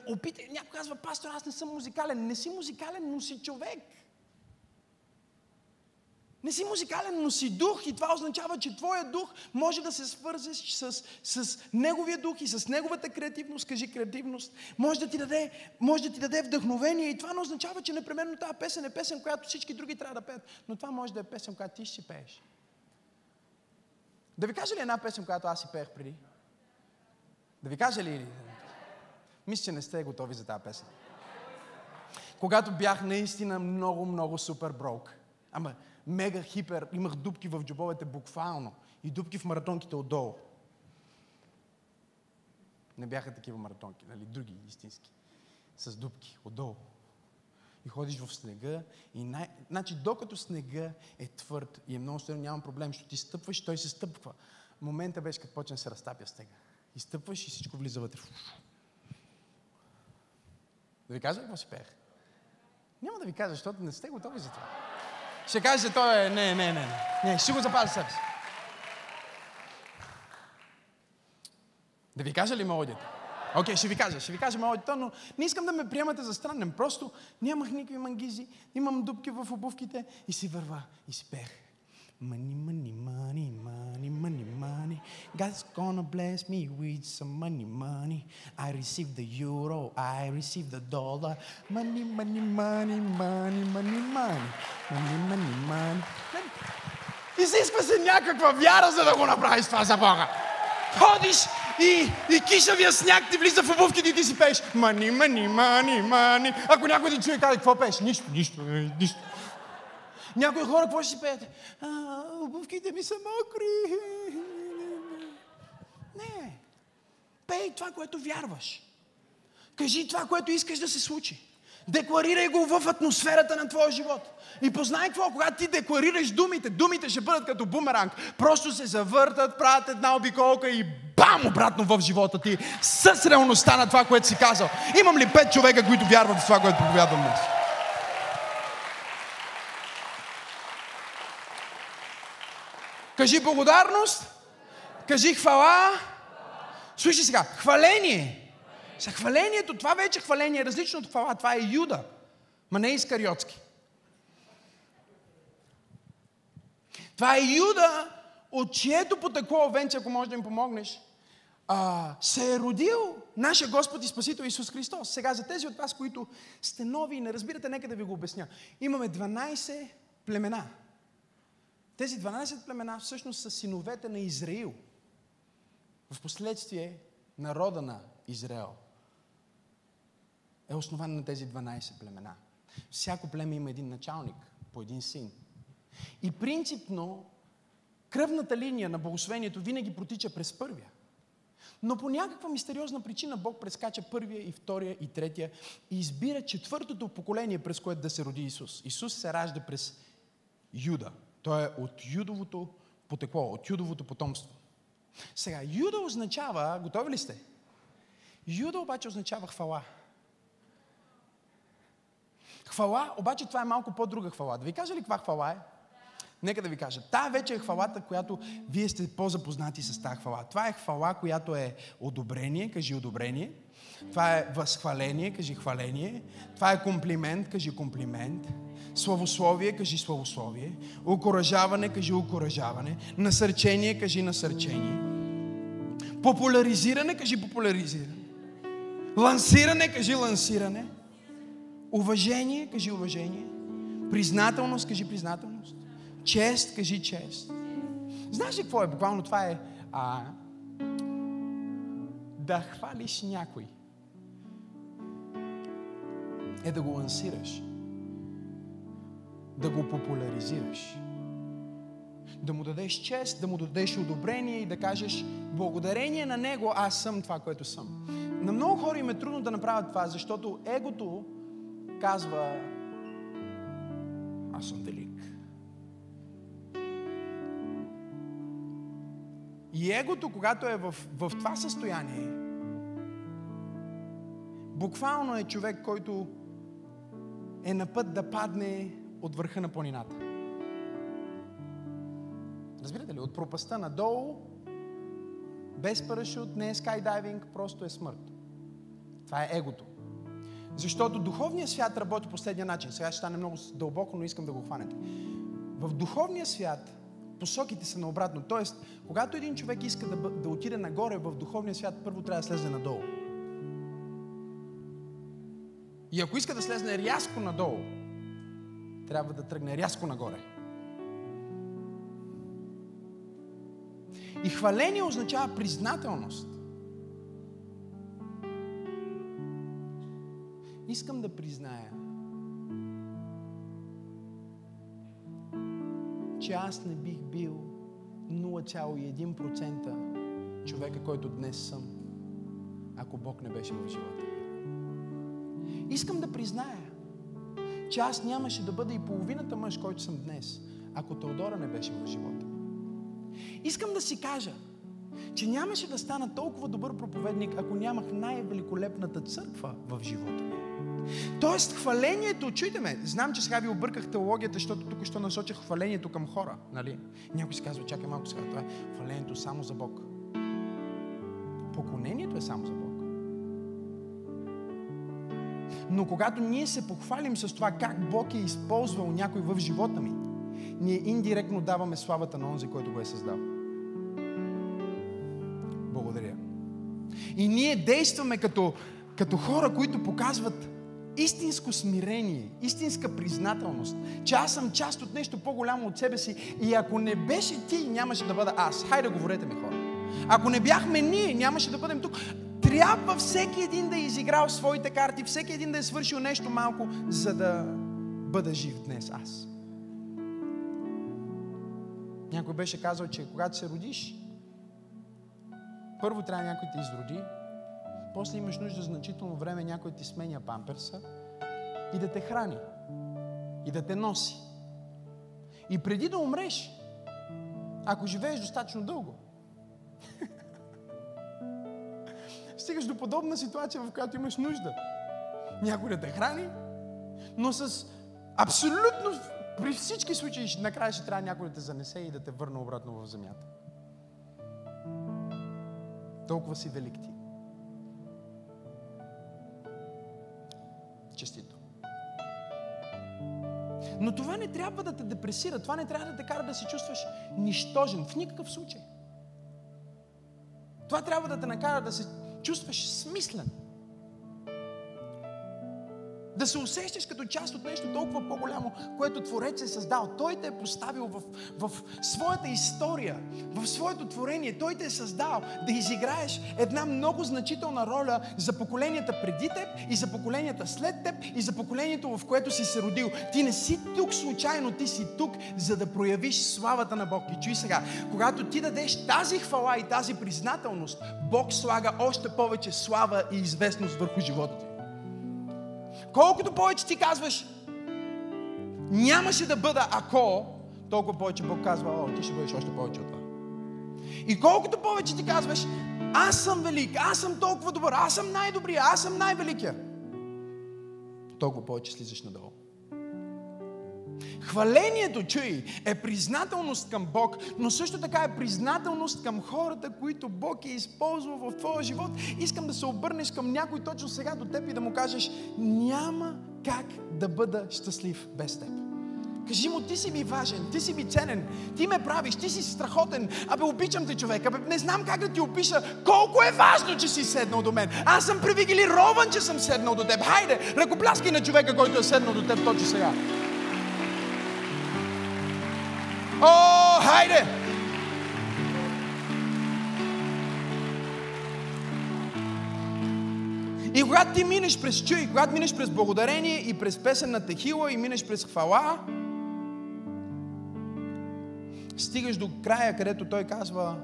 Опитай, някой казва, пастор, аз не съм музикален. Не си музикален, но си човек. Не си музикален, но си дух и това означава, че твоя дух може да се свързеш с, с неговия дух и с неговата креативност, кажи креативност, може да, ти даде, може да ти даде вдъхновение и това не означава, че непременно тази песен е песен, която всички други трябва да пеят, но това може да е песен, която ти ще си пееш. Да ви кажа ли една песен, която аз си пеех преди? Да ви кажа ли? Мисля, че не сте готови за тази песен. Когато бях наистина много, много супер брок. Ама мега хипер, имах дупки в джобовете буквално и дупки в маратонките отдолу. Не бяха такива маратонки, нали? Други, истински. С дубки, отдолу. И ходиш в снега и най... Значи, докато снега е твърд и е много студен, няма проблем, защото ти стъпваш, той се стъпва. Момента беше, като почне да се разтапя снега. И стъпваш и всичко влиза вътре. Да ви кажа какво си пеех? Няма да ви кажа, защото не сте готови за това. Ще кажете, той е... Не, не, не, не. Ще го запазя себе си. Да ви кажа ли мелодията? Окей, okay, ще ви кажа, ще ви кажа мелодията, но не искам да ме приемате за странен. Просто нямах никакви мангизи, имам дупки в обувките и си върва и си пех. Money, money, money, money, money, money. God's gonna bless me with some money, money. I receive the euro, I receive the dollar. Money, money, money, money, money, money. Money, money, money. Изисква се някаква вяра, за да го направиш това за Бога. Ходиш и, и кишавия сняг ти влиза в обувките и ти си пееш. Мани, мани, мани, мани. Ако някой ти чуе, каже, какво пееш? Нищо, нищо, нищо. Някои хора, какво ще си пеете? А, обувките ми са мокри. Не. Пей това, което вярваш. Кажи това, което искаш да се случи. Декларирай го в атмосферата на твоя живот. И познай какво, когато ти декларираш думите, думите ще бъдат като бумеранг. Просто се завъртат, правят една обиколка и бам, обратно в живота ти. С реалността на това, което си казал. Имам ли пет човека, които вярват в това, което проповядвам днес? Кажи благодарност. Кажи хвала. Слушай сега, хваление. За хвалението, това вече хваление е различно от хвала. Това е Юда, ма не Искариотски. Това е Юда, от чието потекло овенце, ако можеш да им помогнеш, а, се е родил нашия Господ и Спасител Исус Христос. Сега за тези от вас, които сте нови и не разбирате, нека да ви го обясня. Имаме 12 племена. Тези 12 племена всъщност са синовете на Израил. В последствие народа на Израел е основан на тези 12 племена. Всяко племе има един началник, по един син. И принципно кръвната линия на благословението винаги протича през първия. Но по някаква мистериозна причина Бог прескача първия и втория и третия и избира четвъртото поколение, през което да се роди Исус. Исус се ражда през Юда. Той е от юдовото потекло, от юдовото потомство. Сега, Юда означава, готови ли сте? Юда обаче означава хвала. Хвала, обаче това е малко по-друга хвала. Да ви кажа ли каква хвала е? Нека да ви кажа. Та вече е хвалата, която вие сте по-запознати с тази хвала. Това е хвала, която е одобрение, кажи одобрение. Това е възхваление, кажи хваление. Това е комплимент, кажи комплимент. Славословие, кажи славословие. Окоръжаване, кажи окоръжаване. Насърчение, кажи насърчение. Популяризиране, кажи популяризиране. Лансиране, кажи лансиране. Уважение, кажи уважение. Признателност, кажи признателност. Чест, кажи чест. Знаеш ли какво е? Буквално това е а, да хвалиш някой. Е да го лансираш. Да го популяризираш. Да му дадеш чест, да му дадеш одобрение и да кажеш благодарение на него аз съм това, което съм. На много хора им е трудно да направят това, защото егото казва аз съм велик. И егото, когато е в, в това състояние, буквално е човек, който е на път да падне от върха на планината. Разбирате ли? От пропаста надолу, без парашют, не е скайдайвинг, просто е смърт. Това е егото. Защото духовният свят работи последния начин. Сега ще стане много дълбоко, но искам да го хванете. В духовния свят посоките са наобратно. Тоест, когато един човек иска да, да отиде нагоре в духовния свят, първо трябва да слезе надолу. И ако иска да слезне рязко надолу, трябва да тръгне рязко нагоре. И хваление означава признателност. Искам да призная, че аз не бих бил 0,1% човека, който днес съм, ако Бог не беше в живота. Искам да призная, че аз нямаше да бъда и половината мъж, който съм днес, ако Теодора не беше в живота. Искам да си кажа, че нямаше да стана толкова добър проповедник, ако нямах най-великолепната църква в живота ми. Тоест, хвалението, чуйте ме, знам, че сега ви обърках теологията, защото тук ще насочих хвалението към хора, нали? Някой си казва, чакай малко сега, това е хвалението само за Бог. Поклонението е само за Бог. Но когато ние се похвалим с това как Бог е използвал някой в живота ми, ние индиректно даваме славата на онзи, който го е създал. Благодаря. И ние действаме като, като хора, които показват истинско смирение, истинска признателност, че аз съм част от нещо по-голямо от себе си и ако не беше ти, нямаше да бъда аз. Хайде, говорете ми хора. Ако не бяхме ние, нямаше да бъдем тук. Трябва всеки един да е изиграл своите карти, всеки един да е свършил нещо малко, за да бъда жив днес аз. Някой беше казал, че когато се родиш, първо трябва някой да изроди, после имаш нужда значително време някой ти сменя памперса и да те храни. И да те носи. И преди да умреш, ако живееш достатъчно дълго, *laughs* стигаш до подобна ситуация, в която имаш нужда. Някой да те храни, но с абсолютно при всички случаи накрая ще трябва някой да те занесе и да те върне обратно в земята. Толкова си велик ти. Честито. Но това не трябва да те депресира, това не трябва да те кара да се чувстваш нищожен в никакъв случай. Това трябва да те накара да се чувстваш смислен. Да се усещаш като част от нещо толкова по-голямо, което Творец е създал. Той те е поставил в, в своята история, в своето творение. Той те е създал да изиграеш една много значителна роля за поколенията преди теб и за поколенията след теб и за поколението, в което си се родил. Ти не си тук случайно, ти си тук, за да проявиш славата на Бог. И чуй сега, когато ти дадеш тази хвала и тази признателност, Бог слага още повече слава и известност върху живота ти. Колкото повече ти казваш, нямаше да бъда ако, толкова повече Бог казва, о, ти ще бъдеш още повече от това. И колкото повече ти казваш, аз съм велик, аз съм толкова добър, аз съм най-добрия, аз съм най-великия, толкова повече слизаш надолу. Хвалението, чуй, е признателност към Бог, но също така е признателност към хората, които Бог е използвал в твоя живот. Искам да се обърнеш към някой точно сега до теб и да му кажеш, няма как да бъда щастлив без теб. Кажи му, ти си ми важен, ти си ми ценен, ти ме правиш, ти си страхотен. Абе, обичам те човек, абе, не знам как да ти опиша колко е важно, че си седнал до мен. Аз съм привилегирован, че съм седнал до теб. Хайде, ръкопляскай на човека, който е седнал до теб точно сега. Хайде! И когато ти минеш през чуй, когато минеш през благодарение и през песен на Техила и минеш през хвала, стигаш до края, където той казва,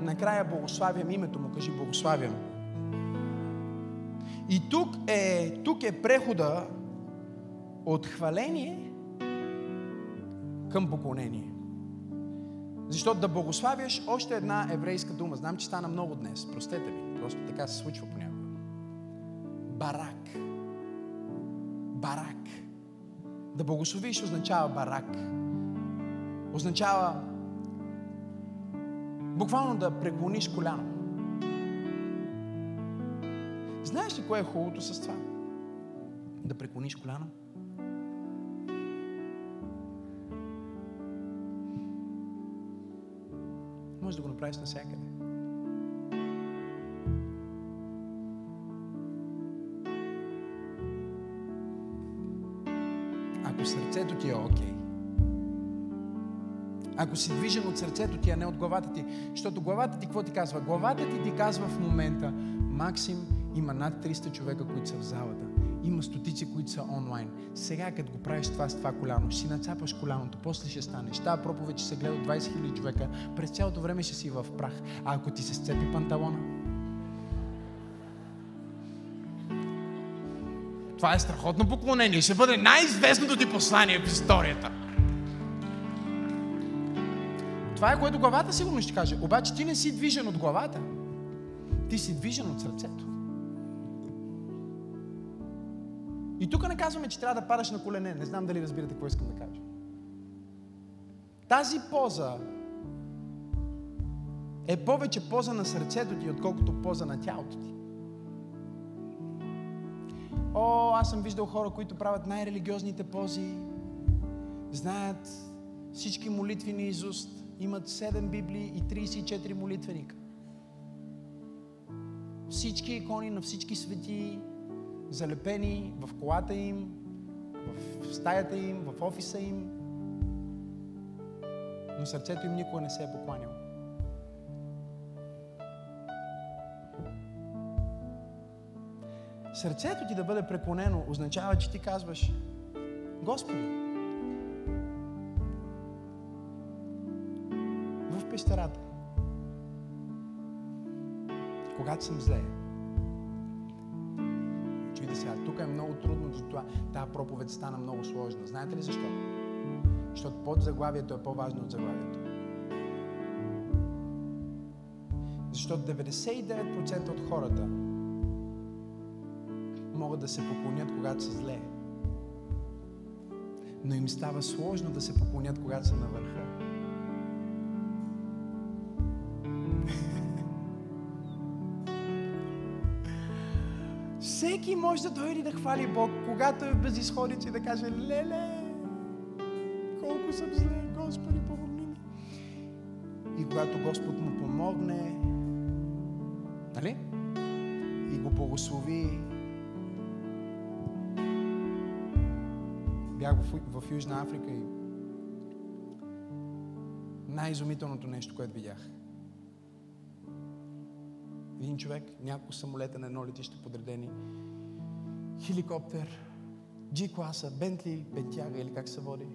накрая благославям името му, кажи благославям. И тук е, тук е прехода от хваление към поклонение. Защото да благославяш още една еврейска дума. Знам, че стана много днес. Простете ми. Просто така се случва понякога. Барак. Барак. Да благословиш означава барак. Означава буквално да преклониш коляно. Знаеш ли кое е хубавото с това? Да преклониш коляно? Може да го направиш навсякъде. Ако сърцето ти е окей, okay, ако си движен от сърцето ти, а не от главата ти, защото главата ти какво ти казва? Главата ти ти казва в момента, Максим има над 300 човека, които са в залата. Има стотици, които са онлайн. Сега, като го правиш това с това коляно, ще си нацапаш коляното, после ще станеш. Тая проповед ще се гледа от 20 000 човека. През цялото време ще си в прах. А ако ти се сцепи панталона, това е страхотно поклонение. Ще бъде най-известното ти послание в историята. Това е което главата сигурно ще каже. Обаче ти не си движен от главата. Ти си движен от сърцето. И тук не казваме, че трябва да падаш на колене. Не знам дали разбирате какво искам да кажа. Тази поза е повече поза на сърцето ти, отколкото поза на тялото ти. О, аз съм виждал хора, които правят най-религиозните пози, знаят всички молитви на Изуст, имат 7 Библии и 34 молитвеника. Всички икони на всички свети, залепени в колата им, в стаята им, в офиса им, но сърцето им никога не се е покланяло. Сърцето ти да бъде преклонено означава, че ти казваш Господи, в пещерата, когато съм зле, много трудно за това. Тази проповед стана много сложна. Знаете ли защо? Защото под заглавието е по-важно от заглавието. Защото 99% от хората могат да се поклонят, когато са зле. Но им става сложно да се поклонят, когато са на върха. Всеки може да дойде да хвали Бог, когато е в безисходица и да каже, леле, колко съм зле, Господи, помогни ми. И когато Господ му помогне, нали? И го благослови, бях в, в Южна Африка и най-изумителното нещо, което видях. Един човек, няколко самолета на едно летище подредени, хеликоптер, G-класа, Бентли, Бентяга или как се води.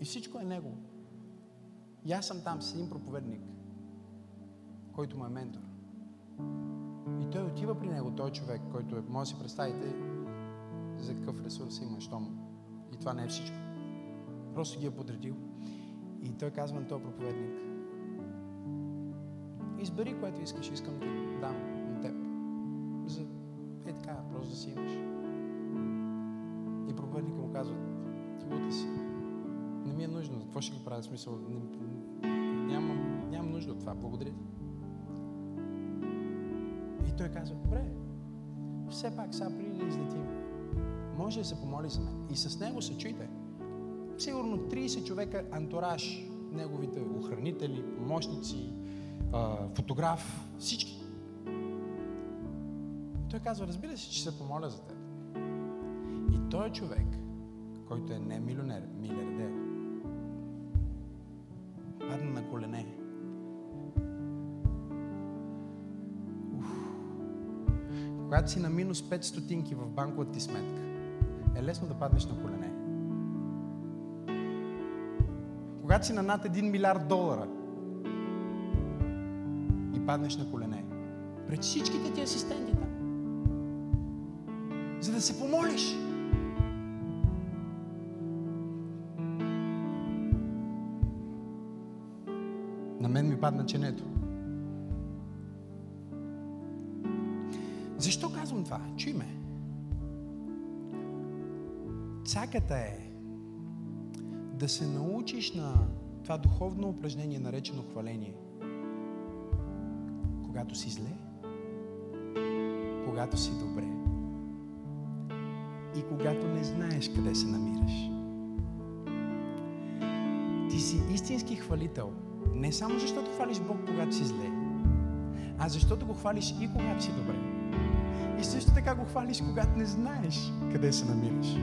И всичко е него. И аз съм там с един проповедник, който му е ментор. И той отива при него, той човек, който е, може да си представите за какъв ресурс има, щом и това не е всичко. Просто ги е подредил. И той казва на този проповедник, избери което искаш, искам да дам на теб. За, е така, просто да си имаш. Му казва, ти лута си. Не ми е нужно. Какво ще го правя? Смисъл, не, нямам, нямам нужда от това. Благодаря ти. И той казва, добре, все пак сега преди да излетим, може да се помоли за мен. И с него се чуйте. Сигурно 30 човека антураж, неговите охранители, помощници, фотограф, всички. Той казва, разбира се, че се помоля за теб. И той човек, който е не милионер, милиардер, падна на колене. Уф. Когато си на минус 5 стотинки в банковата ти сметка, е лесно да паднеш на колене. Когато си на над 1 милиард долара и паднеш на колене, пред всичките ти асистенти там, за да се помолиш. Падна. Защо казвам това? Чуй ме. Цаката е да се научиш на това духовно упражнение, наречено хваление. Когато си зле, когато си добре и когато не знаеш къде се намираш. Ти си истински хвалител. Не само защото хвалиш Бог, когато си зле, а защото го хвалиш и когато си добре. И също така го хвалиш, когато не знаеш къде се намираш.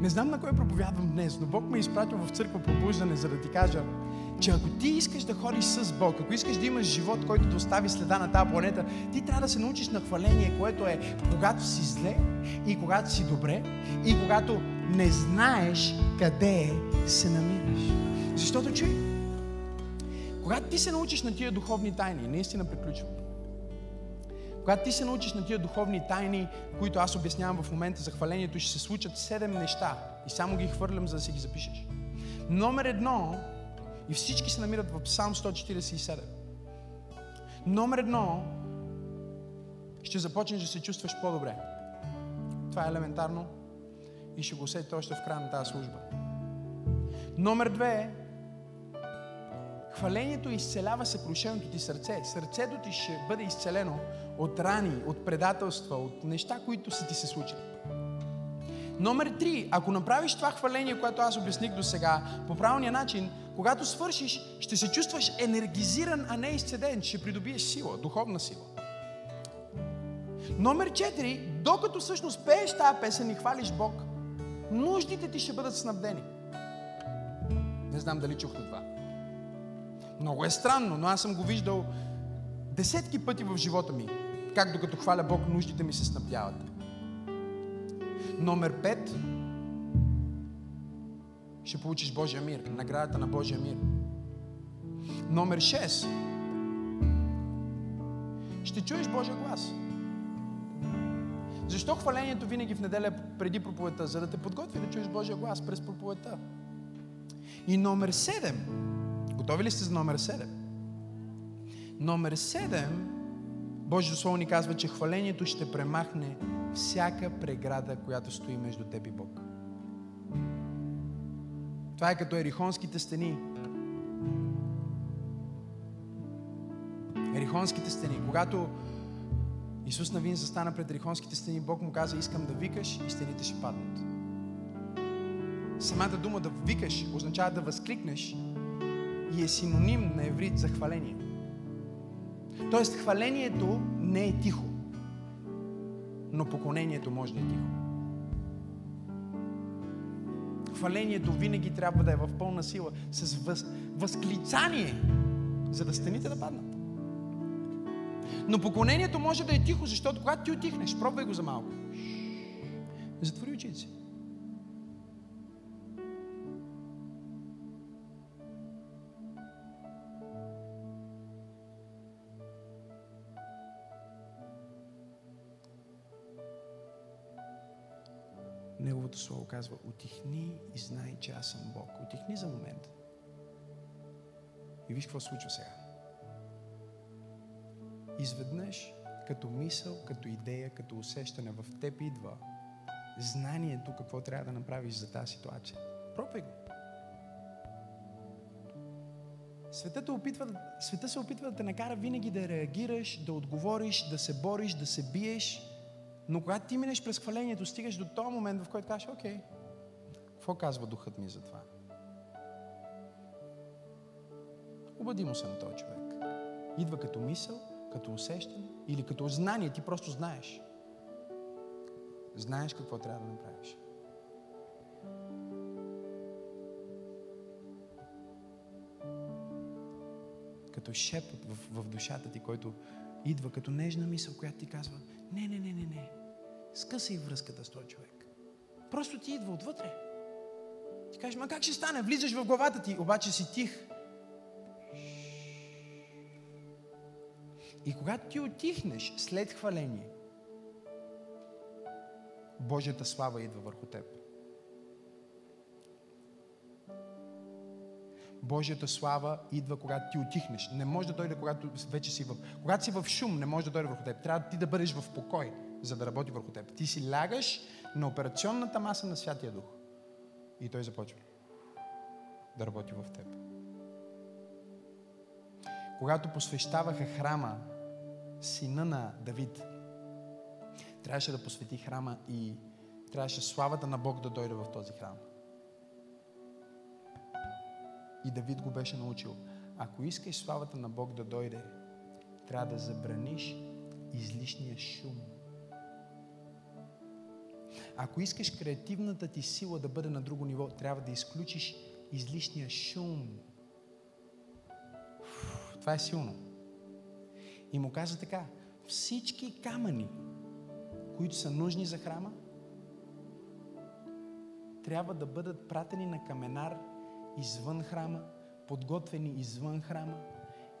Не знам на кой проповядвам днес, но Бог ме е изпратил в църква пробуждане, за да ти кажа, че ако ти искаш да ходиш с Бог, ако искаш да имаш живот, който да остави следа на тази планета, ти трябва да се научиш на хваление, което е когато си зле и когато си добре и когато не знаеш къде се намираш. Защото чуй, когато ти се научиш на тия духовни тайни, наистина приключвам. Когато ти се научиш на тия духовни тайни, които аз обяснявам в момента за хвалението, ще се случат седем неща. И само ги хвърлям, за да си ги запишеш. Номер едно, и всички се намират в Псалм 147. Номер едно, ще започнеш да се чувстваш по-добре. Това е елементарно и ще го усетите още в края на тази служба. Номер две, хвалението изцелява съкрушеното ти сърце. Сърцето ти ще бъде изцелено от рани, от предателства, от неща, които са ти се случили. Номер три, ако направиш това хваление, което аз обясних до сега, по правилния начин, когато свършиш, ще се чувстваш енергизиран, а не изцеден, ще придобиеш сила, духовна сила. Номер четири, докато всъщност пееш тази песен и хвалиш Бог, нуждите ти ще бъдат снабдени. Не знам дали чухте това. Много е странно, но аз съм го виждал десетки пъти в живота ми. Как докато хваля Бог, нуждите ми се снабдяват. Номер пет. Ще получиш Божия мир. Наградата на Божия мир. Номер 6. Ще чуеш Божия глас. Защо хвалението винаги в неделя преди проповедта? За да те подготви да чуеш Божия глас през проповедта. И номер 7. Готови ли сте за номер 7? Номер 7. Божието Слово ни казва, че хвалението ще премахне всяка преграда, която стои между теб и Бог. Това е като ерихонските стени. Ерихонските стени. Когато Исус Навин застана пред Ерихонските стени, Бог му каза, искам да викаш и стените ще паднат. Самата дума да викаш означава да възкликнеш и е синоним на еврит за хваление. Тоест, хвалението не е тихо, но поклонението може да е тихо. Хвалението винаги трябва да е в пълна сила, с въз, възклицание, за да стените да паднат. Но поклонението може да е тихо, защото когато ти отихнеш, пробвай го за малко. Затвори очите си. Неговото Слово казва, отихни и знай, че аз съм Бог. Отихни за момент. И виж какво случва сега. Изведнъж, като мисъл, като идея, като усещане в теб идва знанието какво трябва да направиш за тази ситуация. Пробвай го. Светът, опитва, света се опитва да те накара винаги да реагираш, да отговориш, да се бориш, да се биеш. Но когато ти минеш през хвалението, стигаш до този момент, в който кажеш, окей, какво казва духът ми за това? Обади му се на този човек. Идва като мисъл, като усещане или като знание. Ти просто знаеш. Знаеш какво трябва да направиш. Като шепот в, в душата ти, който идва като нежна мисъл, която ти казва, не, не, не, не, не. Скъсай връзката с този човек. Просто ти идва отвътре. Ти кажеш, ма как ще стане? Влизаш в главата ти, обаче си тих. И когато ти отихнеш след хваление, Божията слава идва върху теб. Божията слава идва, когато ти отихнеш. Не може да дойде, когато вече си в... Когато си в шум, не може да дойде върху теб. Трябва ти да бъдеш в покой, за да работи върху теб. Ти си лягаш на операционната маса на Святия Дух. И той започва да работи в теб. Когато посвещаваха храма сина на Давид, трябваше да посвети храма и трябваше славата на Бог да дойде в този храм. И Давид го беше научил. Ако искаш славата на Бог да дойде, трябва да забраниш излишния шум. Ако искаш креативната ти сила да бъде на друго ниво, трябва да изключиш излишния шум. Това е силно. И му каза така, всички камъни, които са нужни за храма, трябва да бъдат пратени на каменар извън храма, подготвени извън храма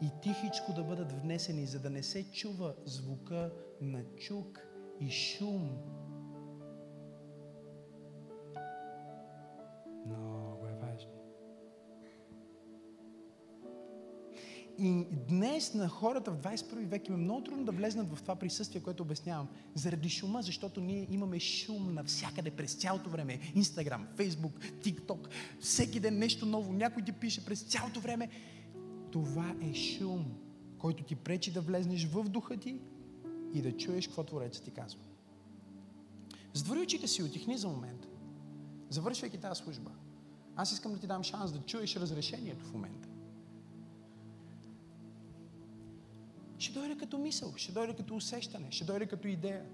и тихичко да бъдат внесени, за да не се чува звука на чук и шум. И днес на хората в 21 век им е много трудно да влезнат в това присъствие, което обяснявам. Заради шума, защото ние имаме шум навсякъде през цялото време. Инстаграм, Фейсбук, ТикТок, всеки ден нещо ново. Някой ти пише през цялото време. Това е шум, който ти пречи да влезнеш в духа ти и да чуеш какво Творецът ти казва. Затвори очите си, отихни за момент. Завършвайки тази служба. Аз искам да ти дам шанс да чуеш разрешението в момента. Ще дойде като мисъл, ще дойде като усещане, ще дойде като идея.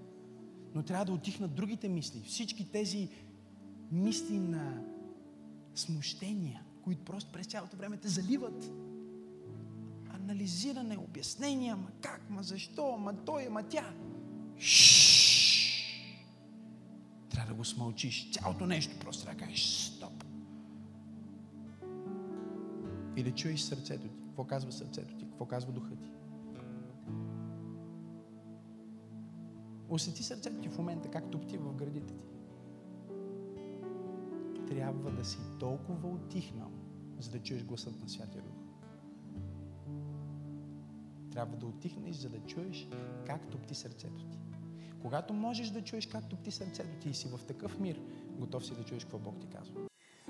Но трябва да отихнат другите мисли. Всички тези мисли на смущения, които просто през цялото време те заливат. Анализиране, обяснения, ма как, ма защо, ма той, ма тя. Шшш. Трябва да го смълчиш. Цялото нещо просто трябва да кажеш стоп. И да чуеш сърцето ти. Какво казва сърцето ти? Какво казва духа ти? Усети сърцето ти в момента, как топти в градите ти. Трябва да си толкова отихнал, за да чуеш гласът на Святия Дух. Трябва да отихнеш, за да чуеш как топти сърцето ти. Когато можеш да чуеш как топти сърцето ти и си в такъв мир, готов си да чуеш какво Бог ти казва.